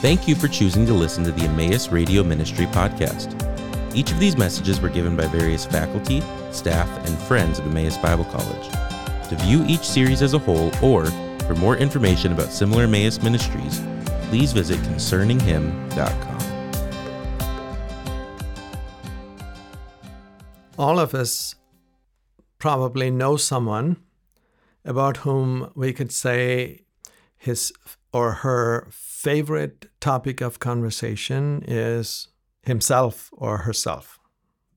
Thank you for choosing to listen to the Emmaus Radio Ministry podcast. Each of these messages were given by various faculty, staff, and friends of Emmaus Bible College. To view each series as a whole or for more information about similar Emmaus ministries, please visit concerninghim.com. All of us probably know someone about whom we could say his or her favorite topic of conversation is himself or herself.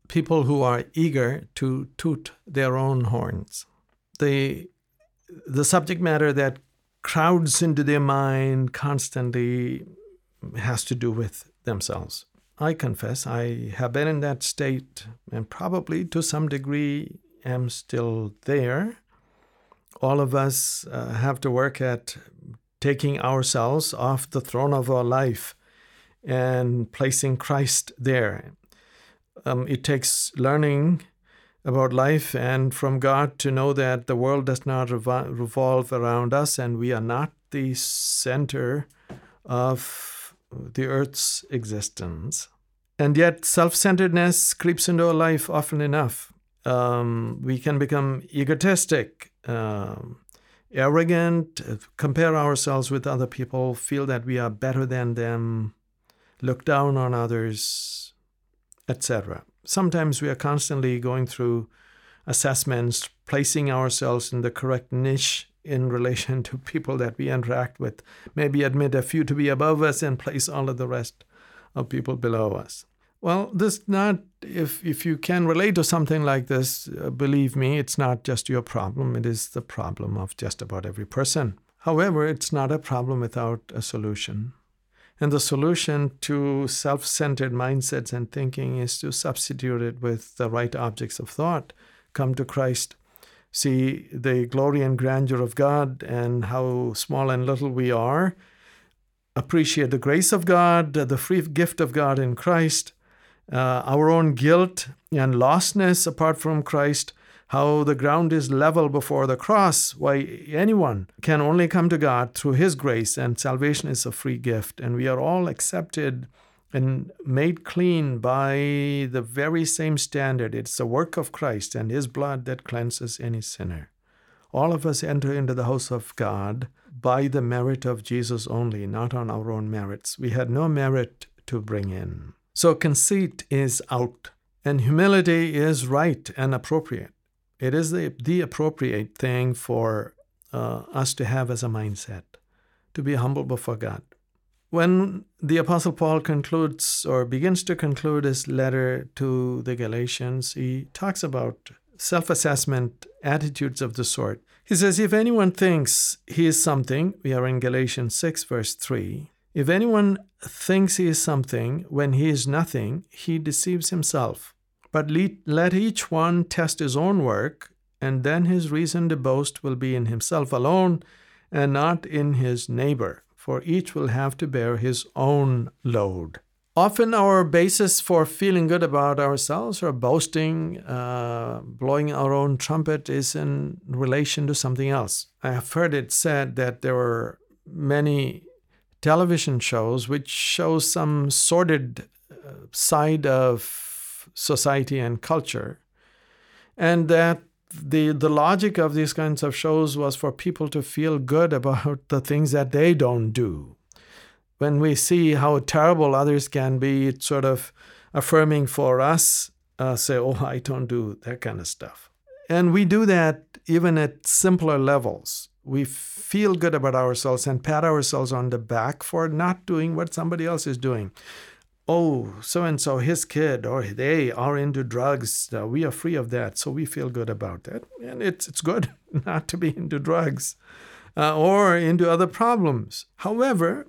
People who are eager to toot their own horns. The, the subject matter that crowds into their mind constantly has to do with themselves. I confess I have been in that state and probably to some degree am still there. All of us uh, have to work at taking ourselves off the throne of our life and placing Christ there. Um, it takes learning about life and from God to know that the world does not revolve around us and we are not the center of the earth's existence. And yet, self centeredness creeps into our life often enough. Um, we can become egotistic. Um, arrogant, uh, compare ourselves with other people, feel that we are better than them, look down on others, etc. Sometimes we are constantly going through assessments, placing ourselves in the correct niche in relation to people that we interact with, maybe admit a few to be above us and place all of the rest of people below us. Well, this not if if you can relate to something like this, uh, believe me, it's not just your problem. It is the problem of just about every person. However, it's not a problem without a solution. And the solution to self-centered mindsets and thinking is to substitute it with the right objects of thought. Come to Christ, see the glory and grandeur of God and how small and little we are. Appreciate the grace of God, the free gift of God in Christ uh, our own guilt and lostness apart from Christ, how the ground is level before the cross, why anyone can only come to God through His grace, and salvation is a free gift. And we are all accepted and made clean by the very same standard. It's the work of Christ and His blood that cleanses any sinner. All of us enter into the house of God by the merit of Jesus only, not on our own merits. We had no merit to bring in. So conceit is out, and humility is right and appropriate. It is the, the appropriate thing for uh, us to have as a mindset, to be humble before God. When the Apostle Paul concludes or begins to conclude his letter to the Galatians, he talks about self assessment attitudes of the sort. He says, If anyone thinks he is something, we are in Galatians 6, verse 3, if anyone thinks he is something when he is nothing, he deceives himself. But let each one test his own work, and then his reason to boast will be in himself alone and not in his neighbor, for each will have to bear his own load. Often, our basis for feeling good about ourselves or boasting, uh, blowing our own trumpet, is in relation to something else. I have heard it said that there were many television shows which show some sordid uh, side of society and culture. And that the the logic of these kinds of shows was for people to feel good about the things that they don't do. When we see how terrible others can be it's sort of affirming for us uh, say oh i don't do that kind of stuff. And we do that even at simpler levels we feel good about ourselves and pat ourselves on the back for not doing what somebody else is doing. Oh, so and so, his kid, or they are into drugs. Uh, we are free of that, so we feel good about that. And it's, it's good not to be into drugs uh, or into other problems. However,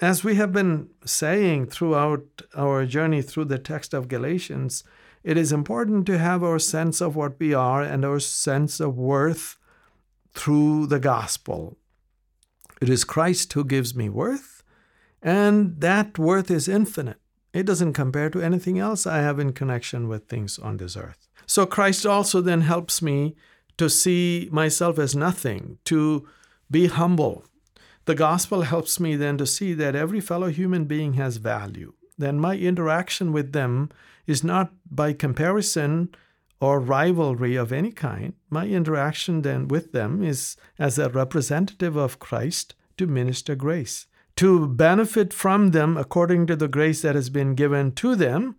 as we have been saying throughout our journey through the text of Galatians, it is important to have our sense of what we are and our sense of worth through the gospel. It is Christ who gives me worth, and that worth is infinite. It doesn't compare to anything else I have in connection with things on this earth. So Christ also then helps me to see myself as nothing, to be humble, the gospel helps me then to see that every fellow human being has value. Then my interaction with them is not by comparison or rivalry of any kind. My interaction then with them is as a representative of Christ to minister grace, to benefit from them according to the grace that has been given to them,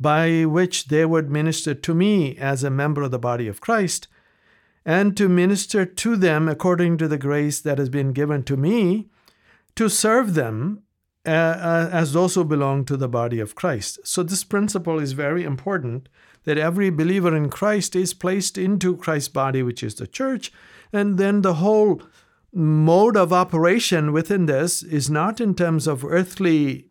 by which they would minister to me as a member of the body of Christ and to minister to them according to the grace that has been given to me, to serve them uh, uh, as those who belong to the body of Christ. So, this principle is very important that every believer in Christ is placed into Christ's body, which is the church, and then the whole mode of operation within this is not in terms of earthly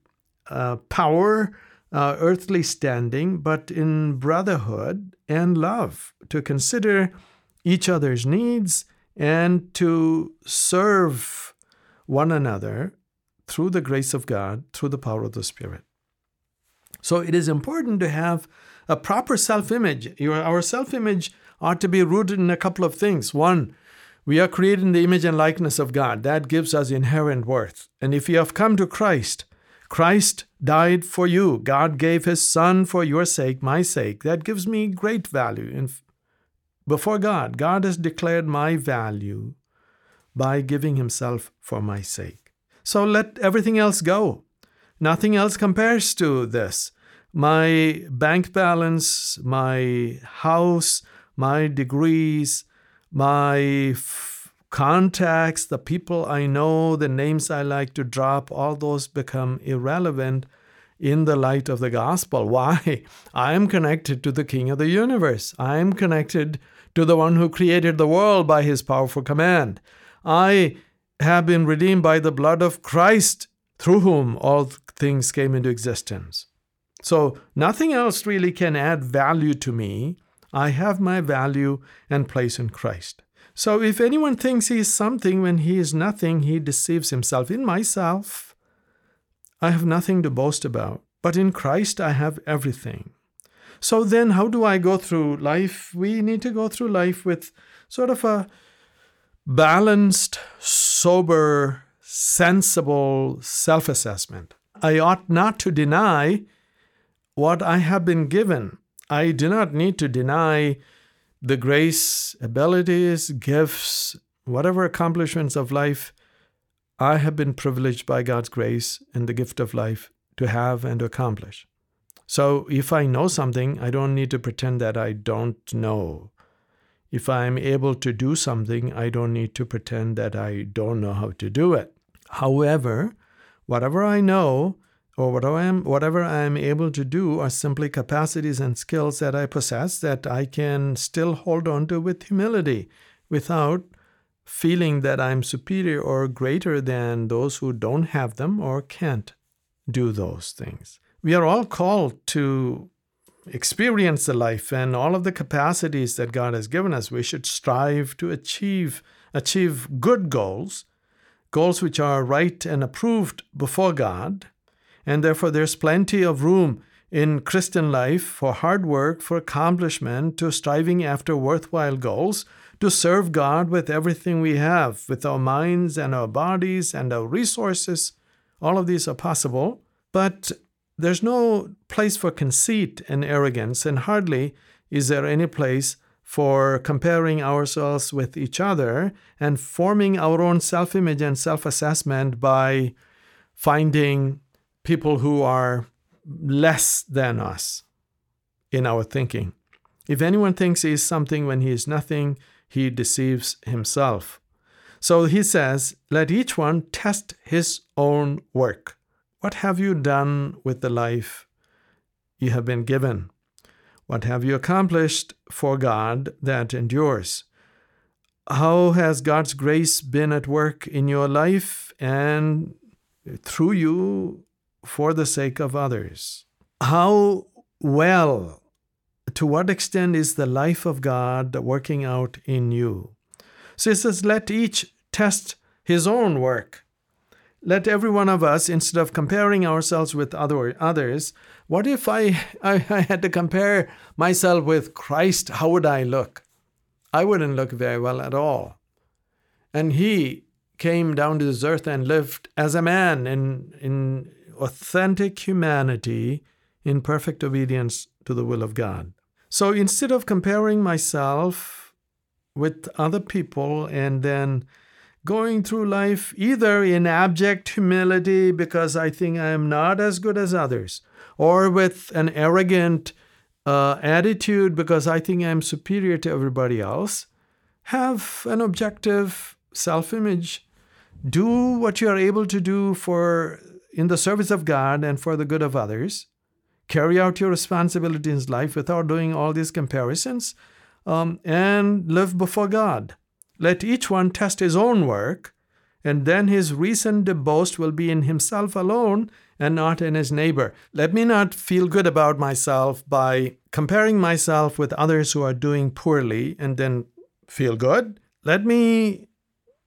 uh, power, uh, earthly standing, but in brotherhood and love, to consider each other's needs and to serve one another through the grace of God, through the power of the Spirit. So it is important to have a proper self image. Our self image ought to be rooted in a couple of things. One, we are created in the image and likeness of God. That gives us inherent worth. And if you have come to Christ, Christ died for you. God gave his Son for your sake, my sake. That gives me great value. In, before God. God has declared my value by giving Himself for my sake. So let everything else go. Nothing else compares to this. My bank balance, my house, my degrees, my f- contacts, the people I know, the names I like to drop, all those become irrelevant in the light of the gospel. Why? I am connected to the King of the universe. I am connected to the one who created the world by his powerful command. I have been redeemed by the blood of Christ, through whom all things came into existence. So nothing else really can add value to me. I have my value and place in Christ. So if anyone thinks he is something when he is nothing, he deceives himself. In myself, I have nothing to boast about, but in Christ I have everything. So then, how do I go through life? We need to go through life with sort of a balanced, sober, sensible self assessment. I ought not to deny what I have been given. I do not need to deny the grace, abilities, gifts, whatever accomplishments of life I have been privileged by God's grace and the gift of life to have and to accomplish. So if I know something, I don't need to pretend that I don't know. If I'm able to do something, I don't need to pretend that I don't know how to do it. However, whatever I know or whatever I am, whatever I am able to do are simply capacities and skills that I possess that I can still hold on to with humility without feeling that I'm superior or greater than those who don't have them or can't do those things we are all called to experience the life and all of the capacities that God has given us. We should strive to achieve achieve good goals, goals which are right and approved before God. And therefore there's plenty of room in Christian life for hard work, for accomplishment, to striving after worthwhile goals, to serve God with everything we have, with our minds and our bodies and our resources. All of these are possible. But there's no place for conceit and arrogance, and hardly is there any place for comparing ourselves with each other and forming our own self image and self assessment by finding people who are less than us in our thinking. If anyone thinks he is something when he is nothing, he deceives himself. So he says, Let each one test his own work. What have you done with the life you have been given? What have you accomplished for God that endures? How has God's grace been at work in your life and through you for the sake of others? How well, to what extent is the life of God working out in you? So it says, let each test his own work let every one of us, instead of comparing ourselves with other others, what if I, I, I, had to compare myself with Christ? How would I look? I wouldn't look very well at all. And He came down to this earth and lived as a man in, in authentic humanity in perfect obedience to the will of God. So instead of comparing myself with other people and then going through life either in abject humility because I think I am not as good as others, or with an arrogant uh, attitude because I think I'm superior to everybody else, have an objective self image. Do what you are able to do for in the service of God and for the good of others. Carry out your responsibilities in life without doing all these comparisons um, and live before God. Let each one test his own work, and then his reason to boast will be in himself alone and not in his neighbor. Let me not feel good about myself by comparing myself with others who are doing poorly and then feel good. Let me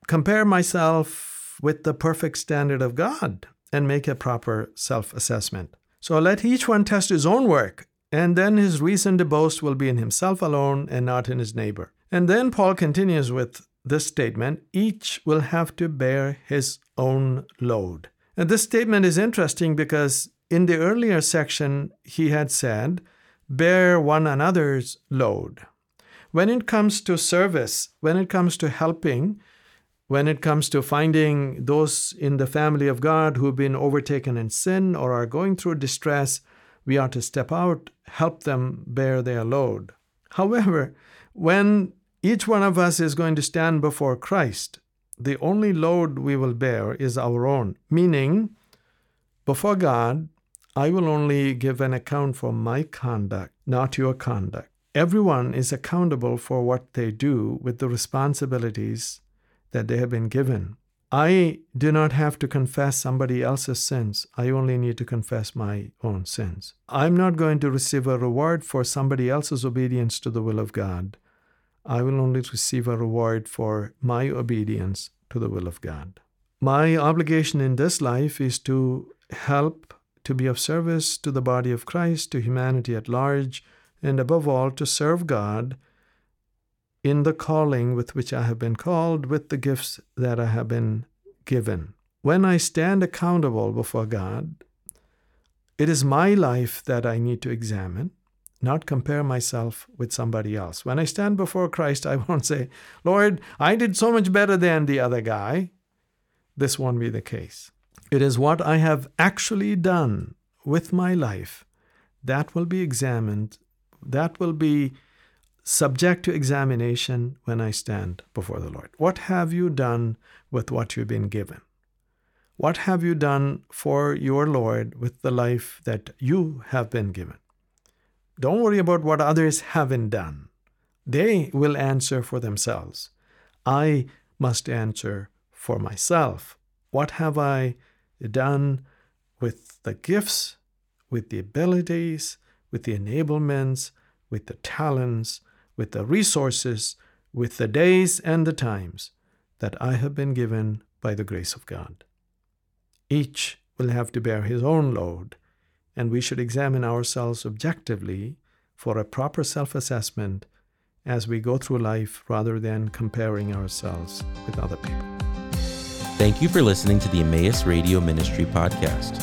compare myself with the perfect standard of God and make a proper self assessment. So let each one test his own work, and then his reason to boast will be in himself alone and not in his neighbor. And then Paul continues with this statement each will have to bear his own load. And this statement is interesting because in the earlier section, he had said, bear one another's load. When it comes to service, when it comes to helping, when it comes to finding those in the family of God who've been overtaken in sin or are going through distress, we are to step out, help them bear their load. However, when each one of us is going to stand before Christ. The only load we will bear is our own, meaning, before God, I will only give an account for my conduct, not your conduct. Everyone is accountable for what they do with the responsibilities that they have been given. I do not have to confess somebody else's sins. I only need to confess my own sins. I'm not going to receive a reward for somebody else's obedience to the will of God. I will only receive a reward for my obedience to the will of God. My obligation in this life is to help to be of service to the body of Christ, to humanity at large, and above all, to serve God in the calling with which I have been called, with the gifts that I have been given. When I stand accountable before God, it is my life that I need to examine not compare myself with somebody else. When I stand before Christ, I won't say, Lord, I did so much better than the other guy. This won't be the case. It is what I have actually done with my life that will be examined, that will be subject to examination when I stand before the Lord. What have you done with what you've been given? What have you done for your Lord with the life that you have been given? Don't worry about what others haven't done. They will answer for themselves. I must answer for myself. What have I done with the gifts, with the abilities, with the enablements, with the talents, with the resources, with the days and the times that I have been given by the grace of God? Each will have to bear his own load and we should examine ourselves objectively for a proper self assessment as we go through life rather than comparing ourselves with other people. Thank you for listening to the Emmaus Radio Ministry podcast.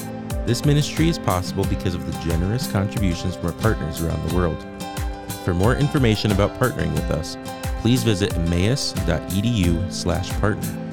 This ministry is possible because of the generous contributions from our partners around the world. For more information about partnering with us, please visit emmaus.edu/partner.